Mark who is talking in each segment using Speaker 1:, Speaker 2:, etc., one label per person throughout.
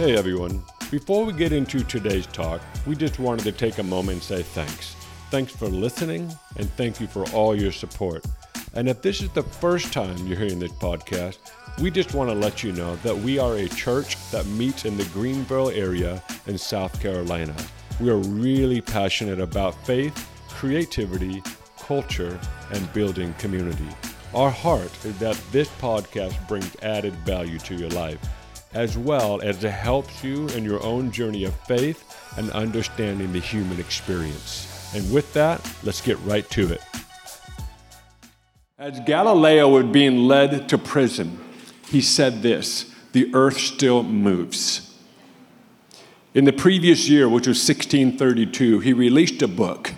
Speaker 1: Hey everyone. Before we get into today's talk, we just wanted to take a moment and say thanks. Thanks for listening and thank you for all your support. And if this is the first time you're hearing this podcast, we just want to let you know that we are a church that meets in the Greenville area in South Carolina. We are really passionate about faith, creativity, culture, and building community. Our heart is that this podcast brings added value to your life as well as it helps you in your own journey of faith and understanding the human experience. And with that, let's get right to it. As Galileo was being led to prison, he said this the earth still moves. In the previous year, which was 1632, he released a book.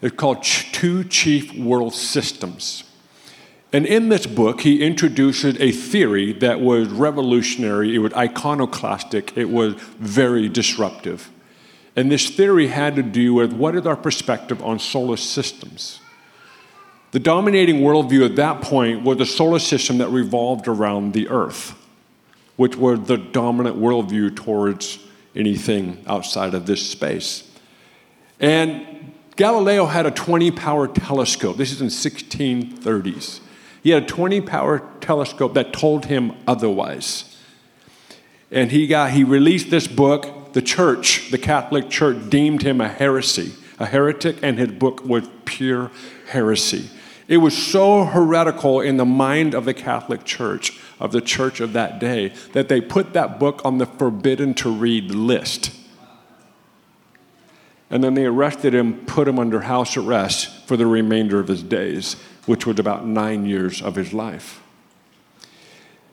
Speaker 1: It's called Two Chief World Systems. And in this book, he introduces a theory that was revolutionary, it was iconoclastic, it was very disruptive. And this theory had to do with what is our perspective on solar systems. The dominating worldview at that point was a solar system that revolved around the Earth, which was the dominant worldview towards anything outside of this space. And Galileo had a 20 power telescope. This is in 1630s. He had a 20 power telescope that told him otherwise. And he, got, he released this book. The church, the Catholic Church, deemed him a heresy, a heretic, and his book was pure heresy. It was so heretical in the mind of the Catholic Church, of the church of that day, that they put that book on the forbidden to read list. And then they arrested him, put him under house arrest for the remainder of his days which was about nine years of his life.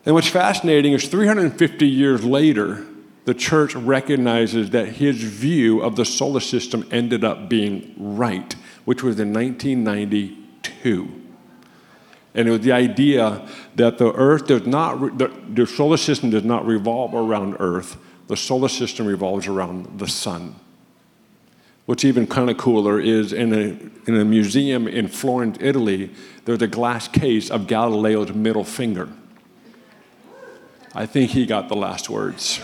Speaker 1: And what's fascinating is 350 years later, the church recognizes that his view of the solar system ended up being right, which was in 1992. And it was the idea that the Earth does not, the, the solar system does not revolve around Earth, the solar system revolves around the sun. What's even kind of cooler is in a, in a museum in Florence, Italy, there's a glass case of Galileo's middle finger. I think he got the last words.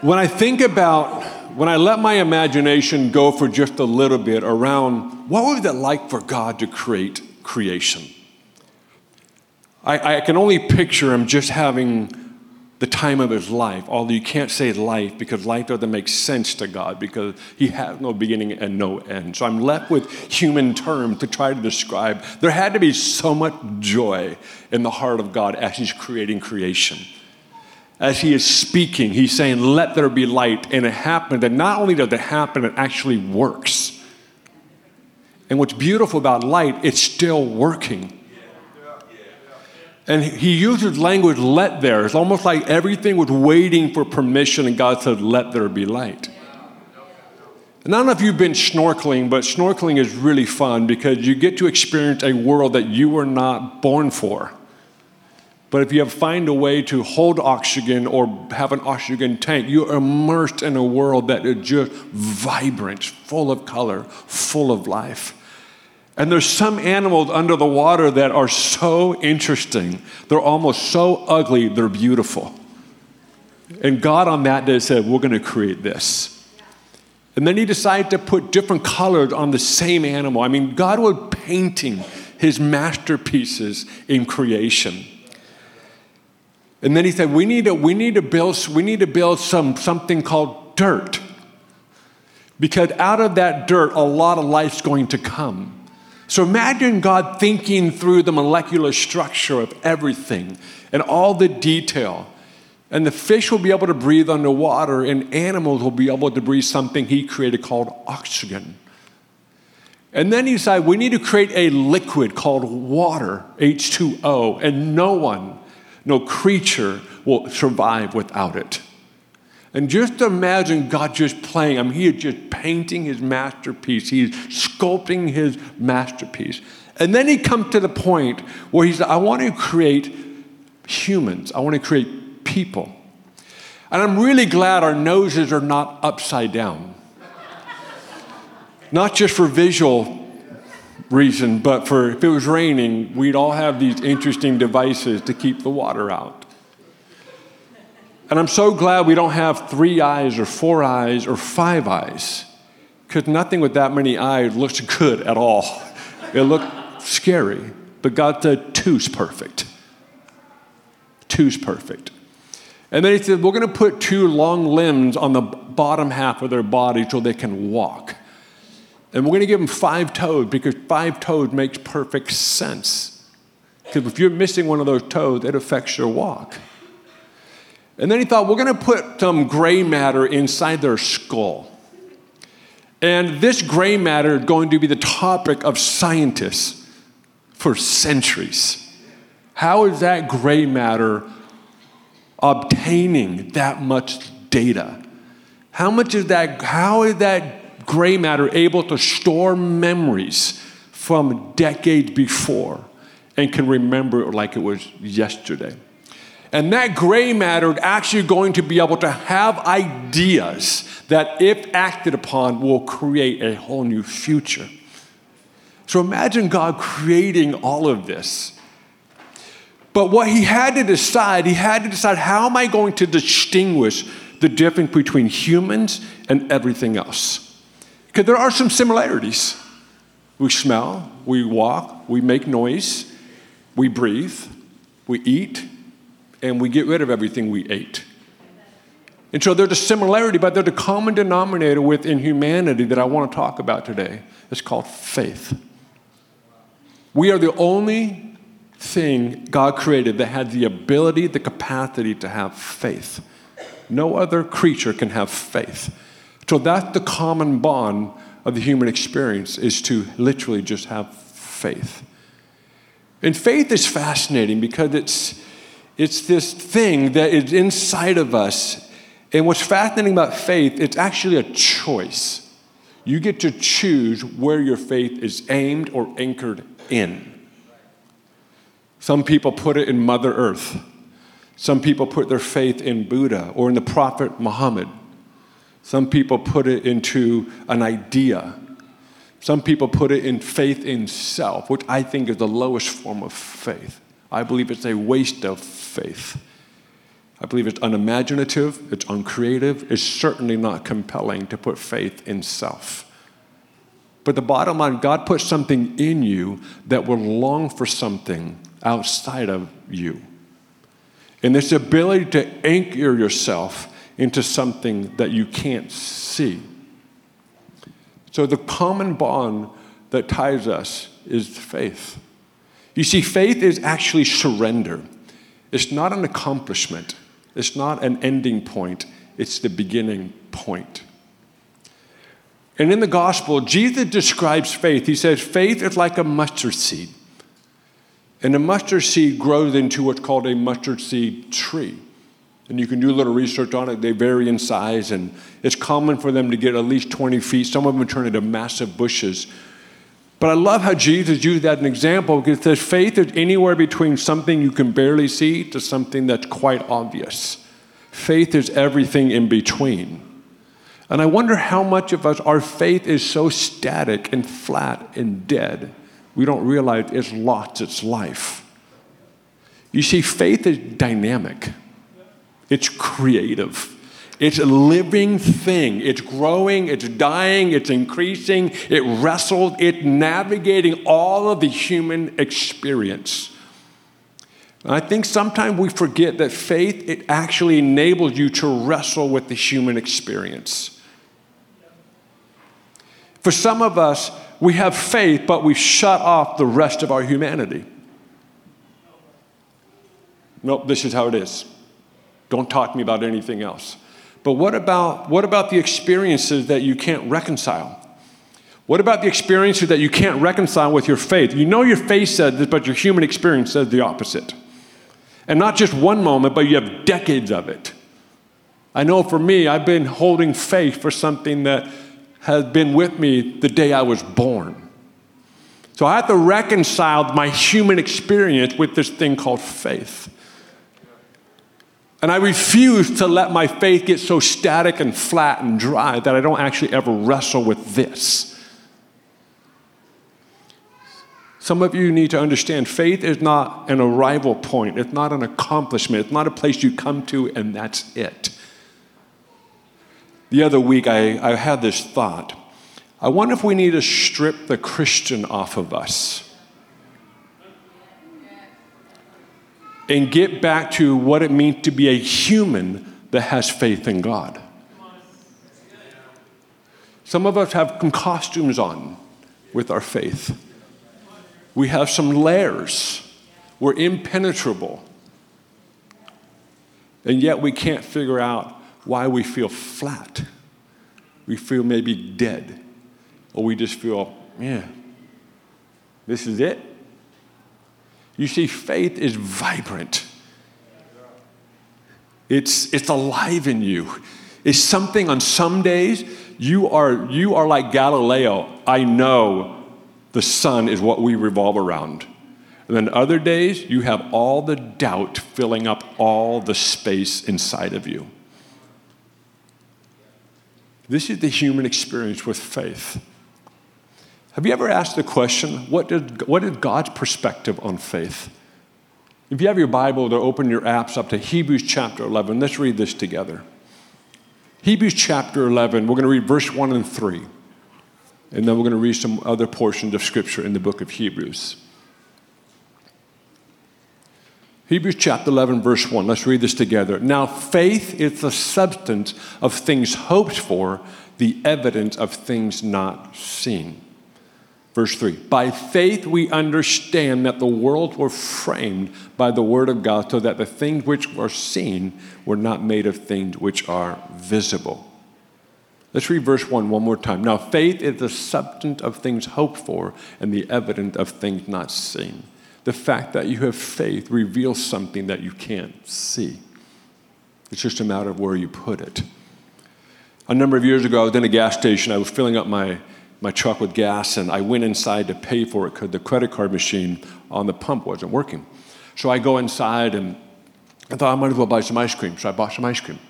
Speaker 1: when I think about, when I let my imagination go for just a little bit around what was it like for God to create creation? I, I can only picture him just having the time of his life, although you can't say life because life doesn't make sense to God because he has no beginning and no end. So I'm left with human terms to try to describe. There had to be so much joy in the heart of God as he's creating creation. As he is speaking, he's saying, Let there be light. And it happened. And not only does it happen, it actually works. And what's beautiful about light, it's still working. And he uses language let there. It's almost like everything was waiting for permission, and God said, let there be light. And I don't know if you've been snorkeling, but snorkeling is really fun because you get to experience a world that you were not born for. But if you find a way to hold oxygen or have an oxygen tank, you're immersed in a world that is just vibrant, full of color, full of life. And there's some animals under the water that are so interesting. They're almost so ugly, they're beautiful. And God on that day said, We're going to create this. And then he decided to put different colors on the same animal. I mean, God was painting his masterpieces in creation. And then he said, we need to, we need to build, we need to build some, something called dirt. Because out of that dirt, a lot of life's going to come. So imagine God thinking through the molecular structure of everything and all the detail. And the fish will be able to breathe underwater, and animals will be able to breathe something he created called oxygen. And then he said, we need to create a liquid called water, H2O, and no one, no creature will survive without it. And just imagine God just playing. I mean, he is just painting his masterpiece. He's sculpting his masterpiece. And then he comes to the point where he said, I want to create humans. I want to create people. And I'm really glad our noses are not upside down. not just for visual reason, but for if it was raining, we'd all have these interesting devices to keep the water out. And I'm so glad we don't have three eyes or four eyes or five eyes, because nothing with that many eyes looks good at all. It looked scary, but God said two's perfect. Two's perfect. And then he said, We're going to put two long limbs on the bottom half of their body so they can walk. And we're going to give them five toes because five toes makes perfect sense. Because if you're missing one of those toes, it affects your walk. And then he thought, we're going to put some gray matter inside their skull. And this gray matter is going to be the topic of scientists for centuries. How is that gray matter obtaining that much data? How much is that, how is that gray matter able to store memories from decades before and can remember it like it was yesterday. And that gray matter actually going to be able to have ideas that, if acted upon, will create a whole new future. So imagine God creating all of this. But what he had to decide, he had to decide how am I going to distinguish the difference between humans and everything else? Because there are some similarities. We smell, we walk, we make noise, we breathe, we eat, and we get rid of everything we ate. And so there's a similarity, but there's a common denominator within humanity that I want to talk about today. It's called faith. We are the only thing God created that had the ability, the capacity to have faith. No other creature can have faith. So that's the common bond of the human experience is to literally just have faith. And faith is fascinating because it's, it's this thing that is inside of us. And what's fascinating about faith, it's actually a choice. You get to choose where your faith is aimed or anchored in. Some people put it in Mother Earth. Some people put their faith in Buddha or in the Prophet Muhammad. Some people put it into an idea. Some people put it in faith in self, which I think is the lowest form of faith. I believe it's a waste of faith. I believe it's unimaginative, it's uncreative, it's certainly not compelling to put faith in self. But the bottom line, God put something in you that will long for something outside of you. And this ability to anchor yourself into something that you can't see. So, the common bond that ties us is faith. You see, faith is actually surrender. It's not an accomplishment, it's not an ending point, it's the beginning point. And in the gospel, Jesus describes faith. He says, faith is like a mustard seed. And a mustard seed grows into what's called a mustard seed tree. And you can do a little research on it. They vary in size, and it's common for them to get at least 20 feet. Some of them turn into massive bushes. But I love how Jesus used that as an example because it says faith is anywhere between something you can barely see to something that's quite obvious. Faith is everything in between. And I wonder how much of us, our faith is so static and flat and dead, we don't realize it's lost its life. You see, faith is dynamic. It's creative. It's a living thing. It's growing, it's dying, it's increasing, it wrestles, it's navigating all of the human experience. I think sometimes we forget that faith, it actually enables you to wrestle with the human experience. For some of us, we have faith, but we shut off the rest of our humanity. Nope, this is how it is. Don't talk to me about anything else. But what about, what about the experiences that you can't reconcile? What about the experiences that you can't reconcile with your faith? You know your faith says this, but your human experience says the opposite. And not just one moment, but you have decades of it. I know for me, I've been holding faith for something that has been with me the day I was born. So I have to reconcile my human experience with this thing called faith. And I refuse to let my faith get so static and flat and dry that I don't actually ever wrestle with this. Some of you need to understand faith is not an arrival point, it's not an accomplishment, it's not a place you come to and that's it. The other week, I, I had this thought. I wonder if we need to strip the Christian off of us and get back to what it means to be a human that has faith in God. Some of us have costumes on with our faith. We have some layers. We're impenetrable. And yet we can't figure out why we feel flat. We feel maybe dead. Or we just feel, yeah, this is it. You see, faith is vibrant. It's, it's alive in you. It's something on some days you are, you are like Galileo. I know the sun is what we revolve around. And then other days, you have all the doubt filling up all the space inside of you. This is the human experience with faith. Have you ever asked the question, what, did, what is God's perspective on faith? If you have your Bible to open your apps up to Hebrews chapter 11, let's read this together. Hebrews chapter 11, we're going to read verse 1 and 3. And then we're going to read some other portions of scripture in the book of Hebrews. Hebrews chapter 11, verse 1. Let's read this together. Now, faith is the substance of things hoped for, the evidence of things not seen. Verse 3 By faith we understand that the worlds were framed by the word of God, so that the things which were seen were not made of things which are visible. Let's read verse 1 one more time. Now, faith is the substance of things hoped for and the evidence of things not seen the fact that you have faith reveals something that you can't see. It's just a matter of where you put it. A number of years ago, I was in a gas station. I was filling up my, my truck with gas, and I went inside to pay for it because the credit card machine on the pump wasn't working. So I go inside, and I thought I might as well buy some ice cream. So I bought some ice cream.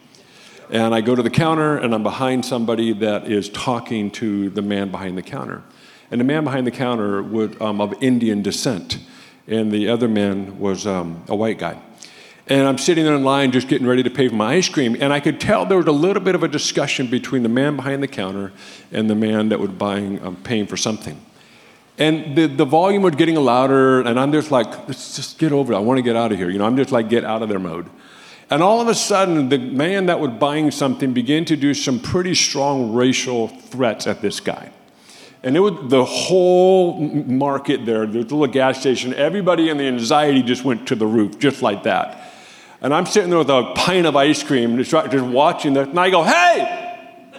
Speaker 1: And I go to the counter, and I'm behind somebody that is talking to the man behind the counter. And the man behind the counter was um, of Indian descent and the other man was um, a white guy. And I'm sitting there in line just getting ready to pay for my ice cream, and I could tell there was a little bit of a discussion between the man behind the counter and the man that was buying, um, paying for something. And the, the volume was getting louder, and I'm just like, let's just get over it. I want to get out of here. You know, I'm just like, get out of their mode. And all of a sudden, the man that was buying something began to do some pretty strong racial threats at this guy. And it was the whole market there, the little gas station, everybody in the anxiety just went to the roof, just like that. And I'm sitting there with a pint of ice cream, just, just watching that, and I go, hey!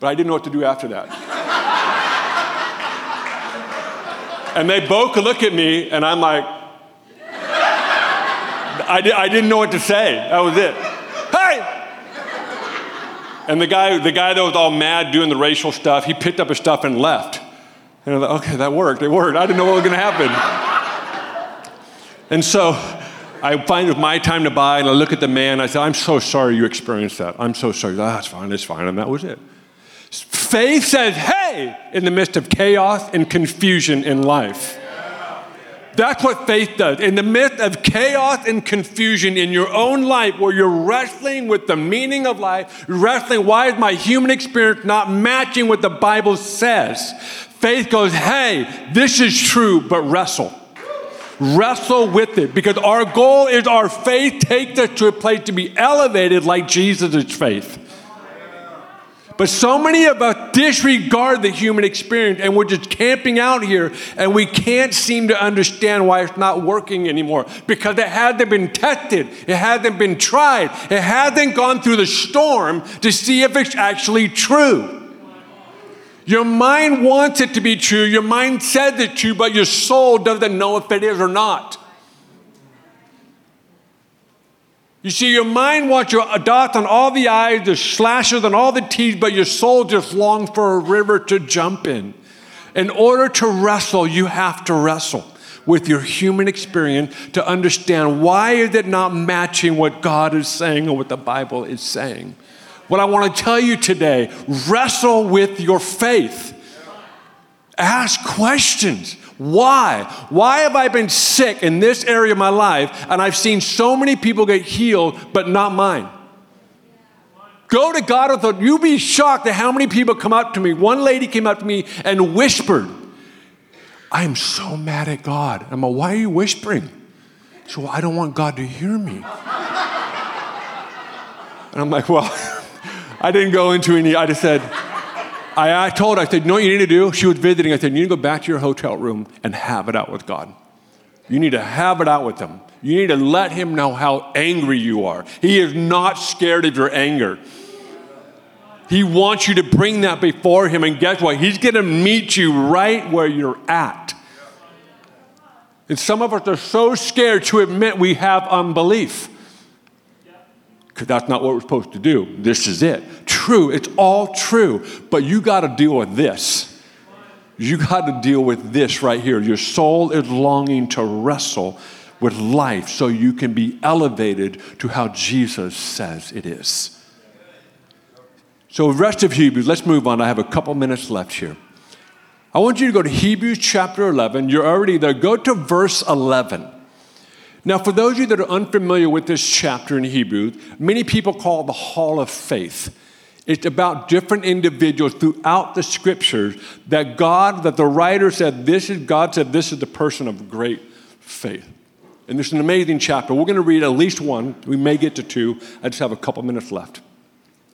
Speaker 1: But I didn't know what to do after that. and they both look at me, and I'm like, I, di- I didn't know what to say. That was it. Hey! And the guy, the guy that was all mad doing the racial stuff, he picked up his stuff and left. And I thought, like, okay, that worked. It worked. I didn't know what was going to happen. and so I find it my time to buy, and I look at the man. I said, I'm so sorry you experienced that. I'm so sorry. That's ah, fine. That's fine. And that was it. Faith says, hey, in the midst of chaos and confusion in life. That's what faith does. In the midst of chaos and confusion in your own life, where you're wrestling with the meaning of life, wrestling, why is my human experience not matching what the Bible says? Faith goes, hey, this is true, but wrestle. Wrestle with it. Because our goal is our faith. Takes us to a place to be elevated like Jesus' faith. But so many of us disregard the human experience and we're just camping out here and we can't seem to understand why it's not working anymore. Because it hasn't been tested, it hasn't been tried, it hasn't gone through the storm to see if it's actually true. Your mind wants it to be true, your mind says it's true, but your soul doesn't know if it is or not. You see, your mind wants your dots on all the I's, the slashes on all the T's, but your soul just longs for a river to jump in. In order to wrestle, you have to wrestle with your human experience to understand why is it not matching what God is saying or what the Bible is saying. What I want to tell you today, wrestle with your faith. Ask questions. Why? Why have I been sick in this area of my life and I've seen so many people get healed, but not mine? Go to God with it. You'd be shocked at how many people come up to me. One lady came up to me and whispered, I am so mad at God. I'm like, why are you whispering? So I don't want God to hear me. and I'm like, well, I didn't go into any, I just said, I, I told her, I said, you know what you need to do? She was visiting. I said, you need to go back to your hotel room and have it out with God. You need to have it out with him. You need to let him know how angry you are. He is not scared of your anger. He wants you to bring that before him, and guess what? He's going to meet you right where you're at. And some of us are so scared to admit we have unbelief. Because that's not what we're supposed to do. This is it. True, it's all true. But you got to deal with this. You got to deal with this right here. Your soul is longing to wrestle with life so you can be elevated to how Jesus says it is. So, rest of Hebrews, let's move on. I have a couple minutes left here. I want you to go to Hebrews chapter 11. You're already there. Go to verse 11. Now, for those of you that are unfamiliar with this chapter in Hebrews, many people call the Hall of Faith. It's about different individuals throughout the scriptures that God, that the writer said, this is, God said, this is the person of great faith. And this is an amazing chapter. We're going to read at least one. We may get to two. I just have a couple minutes left.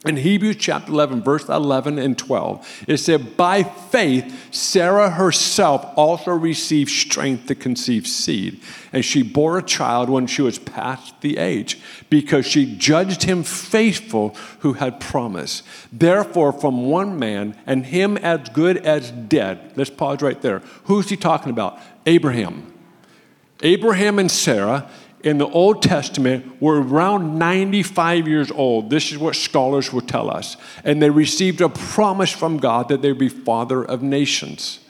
Speaker 1: In Hebrews chapter 11, verse 11 and 12, it said, By faith, Sarah herself also received strength to conceive seed, and she bore a child when she was past the age, because she judged him faithful who had promised. Therefore, from one man, and him as good as dead, let's pause right there. Who's he talking about? Abraham. Abraham and Sarah in the Old Testament were around 95 years old. This is what scholars will tell us. And they received a promise from God that they'd be father of nations.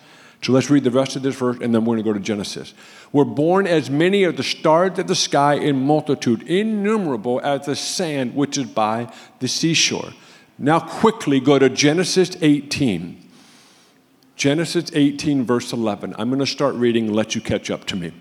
Speaker 1: So let's read the rest of this verse and then we're going to go to Genesis. Were born as many of the stars of the sky in multitude, innumerable as the sand which is by the seashore. Now, quickly go to Genesis 18. Genesis 18, verse 11. I'm going to start reading and let you catch up to me.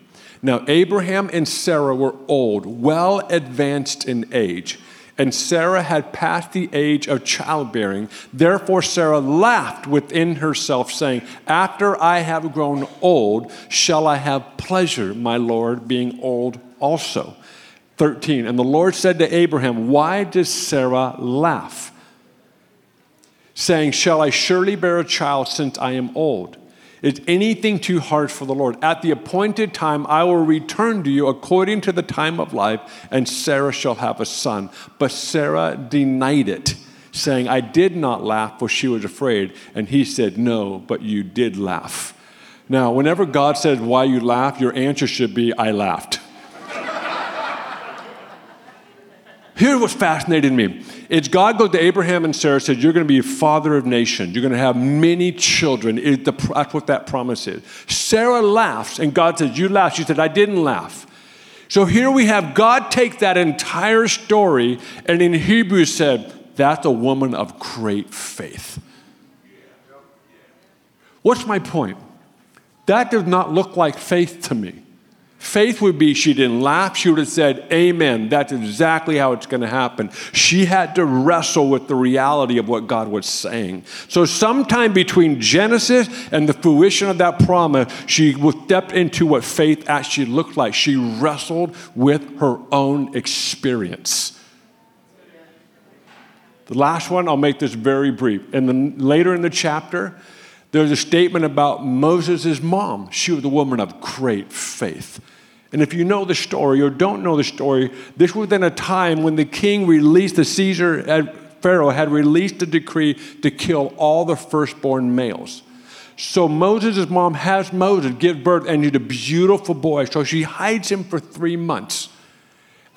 Speaker 1: Now, Abraham and Sarah were old, well advanced in age, and Sarah had passed the age of childbearing. Therefore, Sarah laughed within herself, saying, After I have grown old, shall I have pleasure, my Lord, being old also? 13. And the Lord said to Abraham, Why does Sarah laugh? Saying, Shall I surely bear a child since I am old? Is anything too hard for the Lord? At the appointed time, I will return to you according to the time of life, and Sarah shall have a son. But Sarah denied it, saying, I did not laugh, for she was afraid. And he said, No, but you did laugh. Now, whenever God says why you laugh, your answer should be, I laughed. Here's what's fascinating me. It's God goes to Abraham and Sarah says, You're going to be a father of nations. You're going to have many children. It, the, that's what that promise is. Sarah laughs, and God says, You laugh. She said, I didn't laugh. So here we have God take that entire story and in Hebrew said, That's a woman of great faith. What's my point? That does not look like faith to me. Faith would be she didn't laugh, she would have said, Amen. That's exactly how it's going to happen. She had to wrestle with the reality of what God was saying. So, sometime between Genesis and the fruition of that promise, she stepped into what faith actually looked like. She wrestled with her own experience. The last one, I'll make this very brief. And then later in the chapter, there's a statement about Moses' mom. She was a woman of great faith. And if you know the story or don't know the story, this was in a time when the king released, the Caesar, Pharaoh had released a decree to kill all the firstborn males. So Moses' mom has Moses give birth and he's a beautiful boy. So she hides him for three months.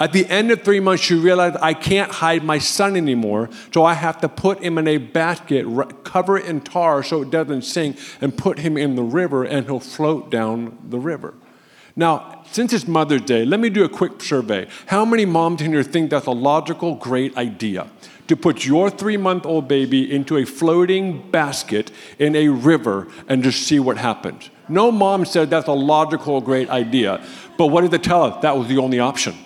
Speaker 1: At the end of three months, she realized I can't hide my son anymore, so I have to put him in a basket, cover it in tar so it doesn't sink, and put him in the river, and he'll float down the river. Now, since it's Mother's Day, let me do a quick survey. How many moms in here think that's a logical, great idea? To put your three month old baby into a floating basket in a river and just see what happens. No mom said that's a logical, great idea. But what did they tell us? That was the only option.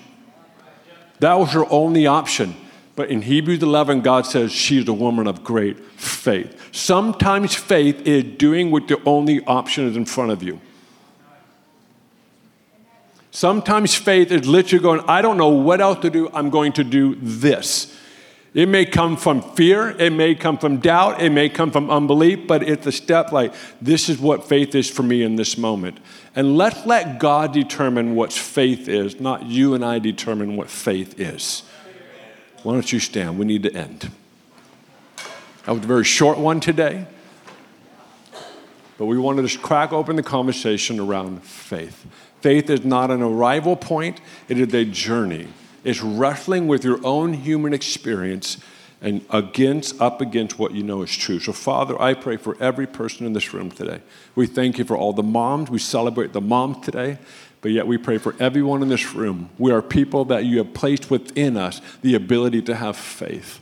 Speaker 1: That was her only option. But in Hebrews 11, God says she's a woman of great faith. Sometimes faith is doing what the only option is in front of you. Sometimes faith is literally going, I don't know what else to do, I'm going to do this. It may come from fear, it may come from doubt, it may come from unbelief, but it's a step like, this is what faith is for me in this moment. And let's let God determine what faith is, not you and I determine what faith is. Why don't you stand? We need to end. That was a very short one today, but we wanted to crack open the conversation around faith. Faith is not an arrival point, it is a journey. It's wrestling with your own human experience and against up against what you know is true. So Father, I pray for every person in this room today. We thank you for all the moms. We celebrate the moms today. But yet we pray for everyone in this room. We are people that you have placed within us the ability to have faith.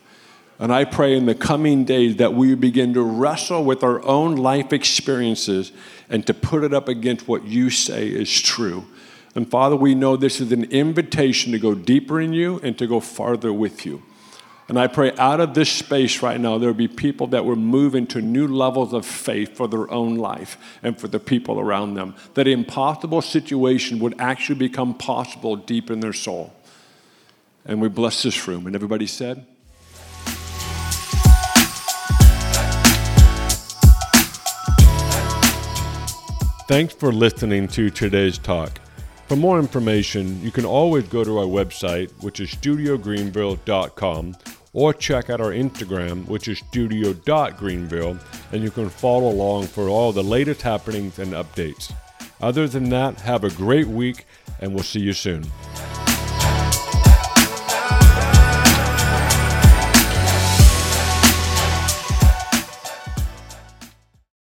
Speaker 1: And I pray in the coming days that we begin to wrestle with our own life experiences and to put it up against what you say is true. And Father, we know this is an invitation to go deeper in you and to go farther with you. And I pray out of this space right now, there will be people that will move into new levels of faith for their own life and for the people around them. That impossible situation would actually become possible deep in their soul. And we bless this room. And everybody said, Thanks for listening to today's talk. For more information, you can always go to our website, which is studiogreenville.com, or check out our Instagram, which is studio.greenville, and you can follow along for all the latest happenings and updates. Other than that, have a great week, and we'll see you soon.